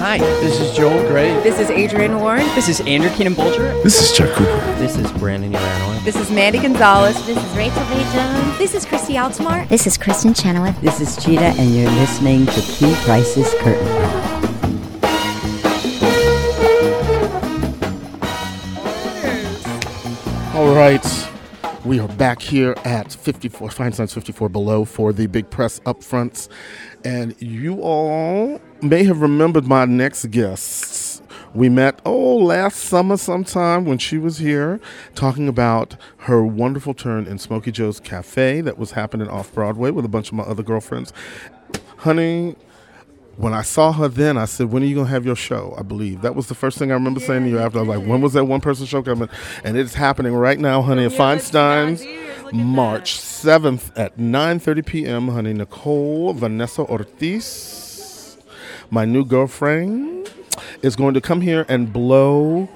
Hi, this is Joel Grey. This is Adrienne Warren. This is Andrew Keenan Bolger. This is Chuck Cooper. This is Brandon Uranoy. This is Mandy Gonzalez. This is Rachel Bay Jones. This is Christy Altomare. This is Kristin Chenoweth. This is Chita, and you're listening to Keith Price's Curtain Call. All right. We are back here at 54, Feinstein's 54 Below for the Big Press Upfronts. And you all may have remembered my next guests. We met, oh, last summer sometime when she was here talking about her wonderful turn in Smokey Joe's Cafe that was happening off Broadway with a bunch of my other girlfriends. Honey, when I saw her then, I said, "When are you gonna have your show?" I believe that was the first thing I remember saying to you. After I was like, "When was that one person show coming?" And it's happening right now, honey. At Feinstein's, March seventh at nine thirty p.m. Honey, Nicole Vanessa Ortiz, my new girlfriend, is going to come here and blow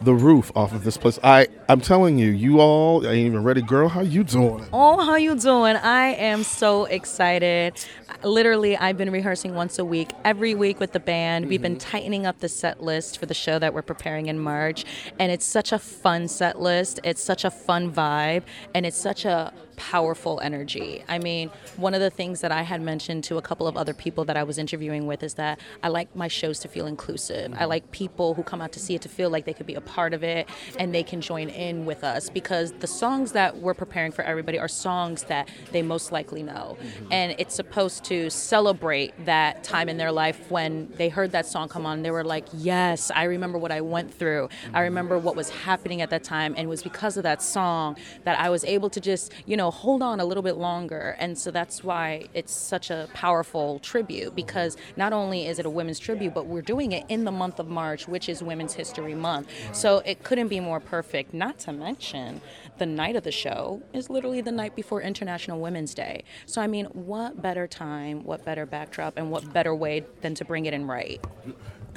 the roof off of this place. I I'm telling you, you all ain't even ready, girl. How you doing? Oh, how you doing? I am so excited. Literally, I've been rehearsing once a week, every week with the band. Mm-hmm. We've been mm-hmm. tightening up the set list for the show that we're preparing in March, and it's such a fun set list. It's such a fun vibe, and it's such a powerful energy. I mean, one of the things that I had mentioned to a couple of other people that I was interviewing with is that I like my shows to feel inclusive. I like people who come out to see it to feel like they could be a part of it and they can join in with us because the songs that we're preparing for everybody are songs that they most likely know. Mm-hmm. And it's supposed to celebrate that time in their life when they heard that song come on. They were like, Yes, I remember what I went through. I remember what was happening at that time. And it was because of that song that I was able to just, you know, hold on a little bit longer. And so that's why it's such a powerful tribute because not only is it a women's tribute, but we're doing it in the month of March, which is Women's History Month. So it couldn't be more perfect. Not to mention, the night of the show is literally the night before International Women's Day. So, I mean, what better time, what better backdrop, and what better way than to bring it in right?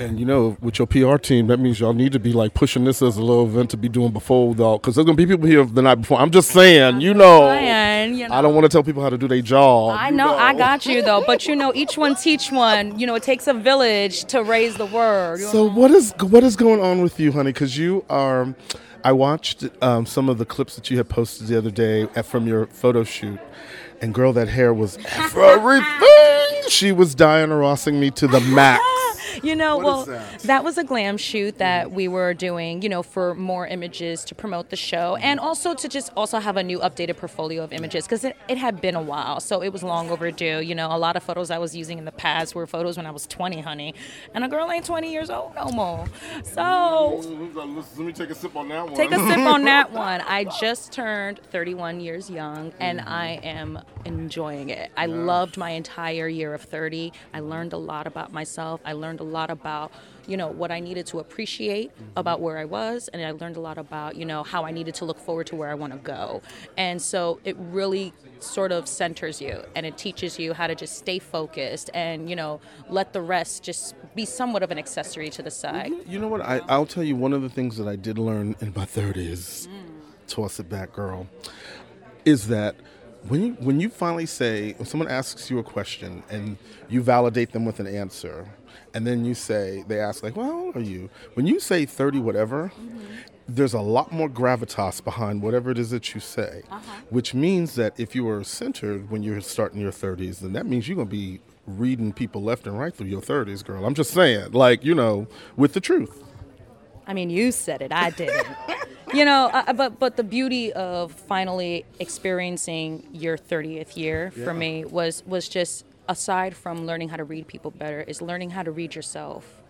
And you know, with your PR team, that means y'all need to be like pushing this as a little event to be doing before, though, because there's gonna be people here the night before. I'm just saying, you know, saying, you know, I don't want to tell people how to do their job. I know, know, I got you though, but you know, each one teach one. You know, it takes a village to raise the word. So what is what is going on with you, honey? Because you are. I watched um, some of the clips that you had posted the other day from your photo shoot, and girl, that hair was everything. she was Diana Rossing me to the max. You know, what well, that? that? was a glam shoot that mm-hmm. we were doing, you know, for more images to promote the show and also to just also have a new updated portfolio of images because it, it had been a while. So it was long overdue. You know, a lot of photos I was using in the past were photos when I was 20, honey. And a girl ain't 20 years old no more. So. Let me take a sip on that one. Take a sip on that one. I just turned 31 years young and mm-hmm. I am enjoying it. I yeah. loved my entire year of 30. I learned a lot about myself. I learned a lot about you know what I needed to appreciate about where I was, and I learned a lot about you know how I needed to look forward to where I want to go. And so it really sort of centers you, and it teaches you how to just stay focused and you know let the rest just be somewhat of an accessory to the side. You know what? I, I'll tell you one of the things that I did learn in my 30s. Mm. Toss it back, girl. Is that when you when you finally say when someone asks you a question and you validate them with an answer and then you say they ask like well how old are you when you say 30 whatever mm-hmm. there's a lot more gravitas behind whatever it is that you say uh-huh. which means that if you are centered when you're starting your 30s then that means you're going to be reading people left and right through your 30s girl i'm just saying like you know with the truth i mean you said it i didn't you know uh, but but the beauty of finally experiencing your 30th year yeah. for me was was just aside from learning how to read people better, is learning how to read yourself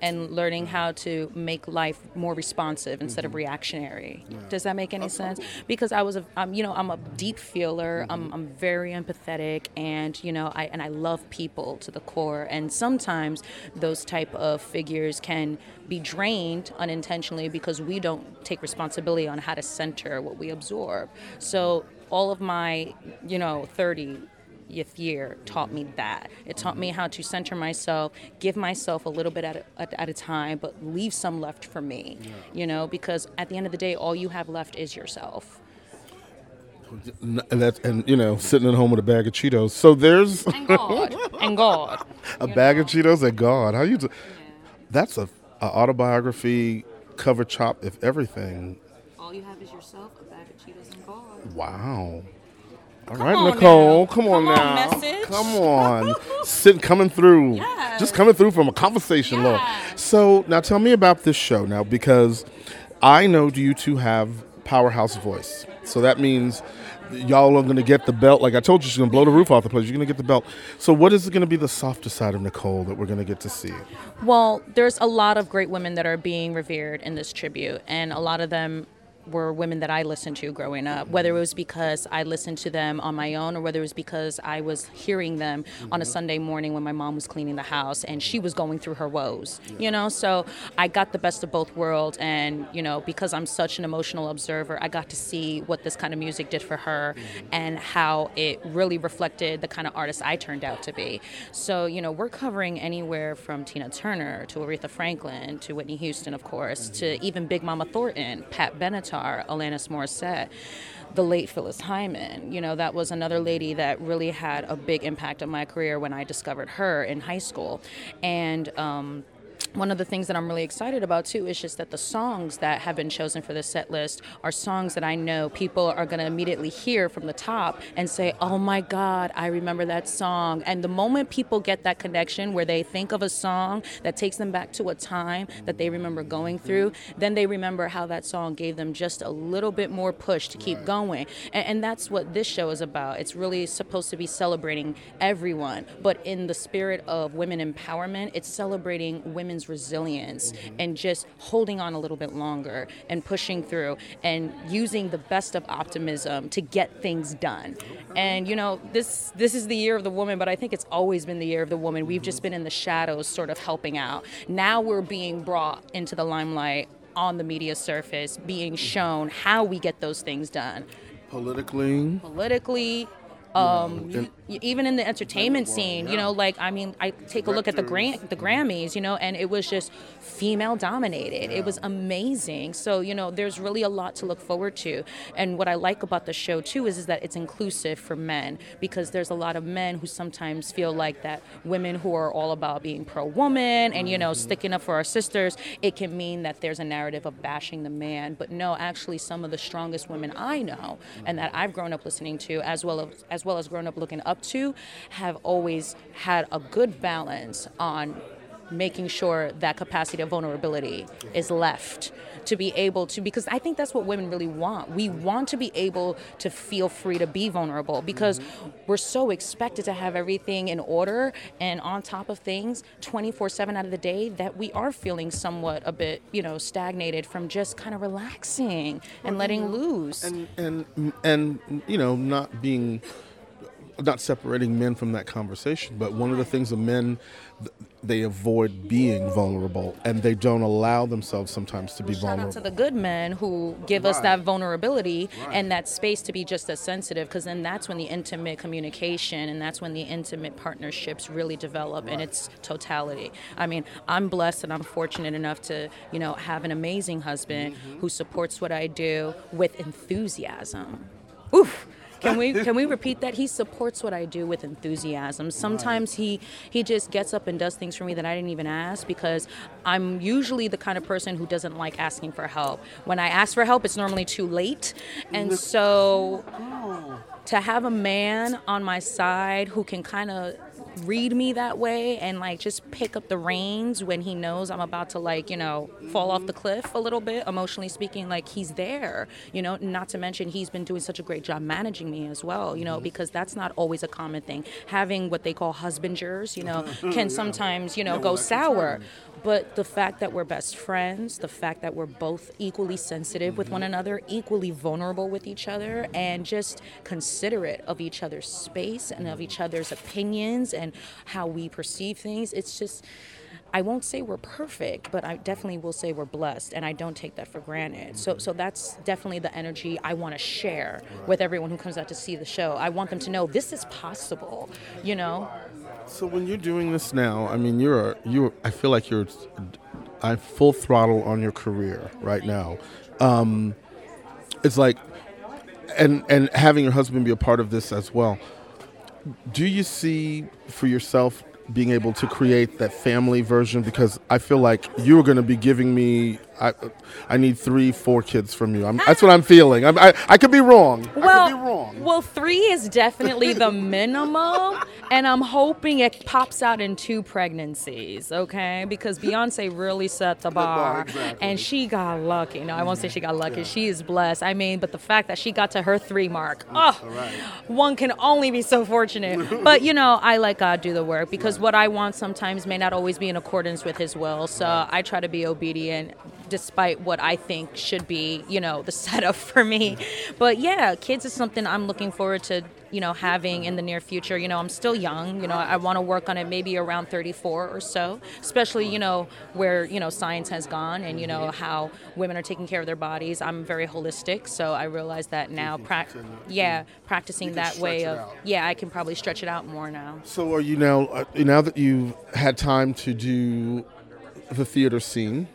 and learning how to make life more responsive instead mm-hmm. of reactionary. Yeah. Does that make any sense? Because I was, a, I'm, you know, I'm a deep feeler. Mm-hmm. I'm, I'm very empathetic, and you know, I and I love people to the core. And sometimes those type of figures can be drained unintentionally because we don't take responsibility on how to center what we absorb. So all of my, you know, 30 year taught me that. It taught me how to center myself, give myself a little bit at a, at a time, but leave some left for me. Yeah. You know, because at the end of the day, all you have left is yourself. And that's and you know sitting at home with a bag of Cheetos. So there's and God and God. a bag of Cheetos and God. How you? Do? That's a, a autobiography cover chop, if everything. All you have is yourself, a bag of Cheetos and God. Wow. All Come right, Nicole. now. Come on Come on, now. message. Come on. Sit coming through. Yes. Just coming through from a conversation, Lord. So now tell me about this show now because I know you two have powerhouse voice. So that means y'all are going to get the belt. Like I told you, she's going to blow the roof off the place. You're going to get the belt. So what is going to be the softer side of Nicole that we're going to get to see? Well, there's a lot of great women that are being revered in this tribute, and a lot of them were women that I listened to growing up, whether it was because I listened to them on my own or whether it was because I was hearing them on a mm-hmm. Sunday morning when my mom was cleaning the house and she was going through her woes, you know? So I got the best of both worlds, and, you know, because I'm such an emotional observer, I got to see what this kind of music did for her mm-hmm. and how it really reflected the kind of artist I turned out to be. So, you know, we're covering anywhere from Tina Turner to Aretha Franklin to Whitney Houston, of course, to mm-hmm. even Big Mama Thornton, Pat Benatar, Alanis Morissette. The late Phyllis Hyman, you know, that was another lady that really had a big impact on my career when I discovered her in high school. And, um, one of the things that I'm really excited about too is just that the songs that have been chosen for this set list are songs that I know people are going to immediately hear from the top and say, "Oh my God, I remember that song." And the moment people get that connection where they think of a song that takes them back to a time that they remember going through, then they remember how that song gave them just a little bit more push to keep going. And, and that's what this show is about. It's really supposed to be celebrating everyone, but in the spirit of women empowerment, it's celebrating women's resilience mm-hmm. and just holding on a little bit longer and pushing through and using the best of optimism to get things done. And you know, this this is the year of the woman, but I think it's always been the year of the woman. We've just mm-hmm. been in the shadows sort of helping out. Now we're being brought into the limelight on the media surface, being mm-hmm. shown how we get those things done Politically, politically um, y- y- even in the entertainment scene, you know, like I mean, I take a look at the Gram- the Grammys, you know, and it was just female dominated. It was amazing. So you know, there's really a lot to look forward to. And what I like about the show too is, is that it's inclusive for men because there's a lot of men who sometimes feel like that women who are all about being pro woman and you know sticking up for our sisters, it can mean that there's a narrative of bashing the man. But no, actually, some of the strongest women I know and that I've grown up listening to, as well as as well as grown up looking up to, have always had a good balance on making sure that capacity of vulnerability is left to be able to because I think that's what women really want. We want to be able to feel free to be vulnerable because mm-hmm. we're so expected to have everything in order and on top of things 24/7 out of the day that we are feeling somewhat a bit, you know, stagnated from just kind of relaxing and letting loose. and and and you know, not being not separating men from that conversation, but one of the things of men they avoid being vulnerable and they don't allow themselves sometimes to be Shout out vulnerable. to the good men who give us that vulnerability and that space to be just as sensitive because then that's when the intimate communication and that's when the intimate partnerships really develop in its totality. I mean, I'm blessed and I'm fortunate enough to, you know, have an amazing husband mm-hmm. who supports what I do with enthusiasm. Oof. Can we can we repeat that? He supports what I do with enthusiasm. Sometimes he he just gets up and does things for me that I didn't even ask because I'm usually the kind of person who doesn't like asking for help. When I ask for help, it's normally too late, and so to have a man on my side who can kind of read me that way and like just pick up the reins when he knows I'm about to like, you know, fall off the cliff a little bit, emotionally speaking, like he's there, you know, not to mention he's been doing such a great job managing me as well, you know, because that's not always a common thing. Having what they call husbanders, you know, can sometimes, you know, go sour. But the fact that we're best friends, the fact that we're both equally sensitive with one mm-hmm. another, equally vulnerable with each other, and just considerate of each other's space and of each mm-hmm. other's opinions and how we perceive things, it's just. I won't say we're perfect, but I definitely will say we're blessed, and I don't take that for granted. So, so mm-hmm. that's definitely the energy I want to share with everyone who comes out to see the show. I want them to know this is possible, you know. So when you're doing this now, I mean, you're you. I feel like you're, I full throttle on your career right now. Um, it's like, and and having your husband be a part of this as well. Do you see for yourself being able to create that family version because I feel like you're going to be giving me. I, I need three, four kids from you. I'm, that's what I'm feeling. I'm, I, I could be wrong. Well, I could be wrong. well, three is definitely the minimum, and I'm hoping it pops out in two pregnancies, okay? Because Beyonce really set the bar, exactly. and she got lucky. No, I won't say she got lucky. She is blessed. I mean, but the fact that she got to her three mark, oh, one can only be so fortunate. but you know, I let God do the work because what I want sometimes may not always be in accordance with His will. So I try to be obedient despite what I think should be, you know, the setup for me. But yeah, kids is something I'm looking forward to, you know, having in the near future. You know, I'm still young. You know, I want to work on it maybe around 34 or so, especially, you know, where, you know, science has gone and, you know, how women are taking care of their bodies. I'm very holistic, so I realize that now, prac- yeah, practicing that way of, yeah, I can probably stretch it out more now. So are you now? Uh, now that you've had time to do the theater scene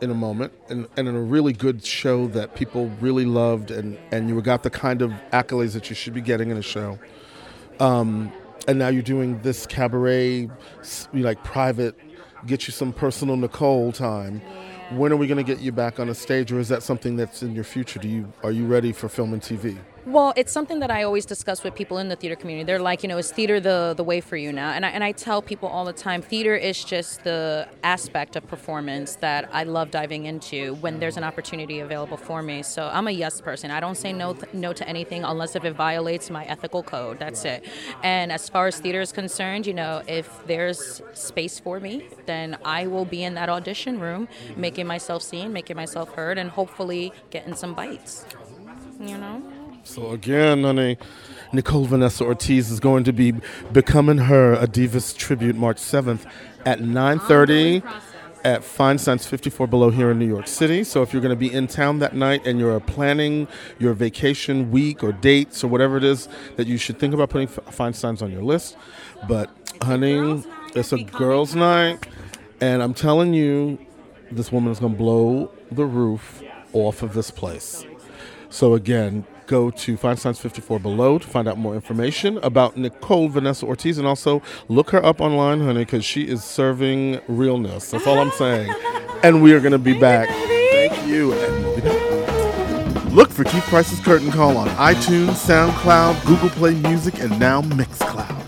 in a moment, and, and in a really good show that people really loved, and and you got the kind of accolades that you should be getting in a show. Um, and now you're doing this cabaret, like private, get you some personal Nicole time. When are we going to get you back on a stage, or is that something that's in your future? Do you are you ready for film and TV? Well, it's something that I always discuss with people in the theater community. They're like, you know, is theater the, the way for you now? And I, and I tell people all the time, theater is just the aspect of performance that I love diving into when there's an opportunity available for me. So I'm a yes person. I don't say no no to anything unless if it violates my ethical code. That's it. And as far as theater is concerned, you know, if there's space for me, then I will be in that audition room, making myself seen, making myself heard, and hopefully getting some bites. You know. So again, honey, Nicole Vanessa Ortiz is going to be becoming her a Divas tribute March 7th at 9:30 at Feinstein's 54 Below here in New York City. So if you're going to be in town that night and you're planning your vacation week or dates or whatever it is that you should think about putting Fine on your list. But honey, it's a girls' night, and I'm telling you, this woman is going to blow the roof off of this place. So again, go to Feinstein's 54 below to find out more information about Nicole Vanessa Ortiz and also look her up online, honey, because she is serving realness. That's all I'm saying. and we are going to be back. Thank you. And we'll be back. Look for Keith Price's Curtain Call on iTunes, SoundCloud, Google Play Music, and now Mixcloud.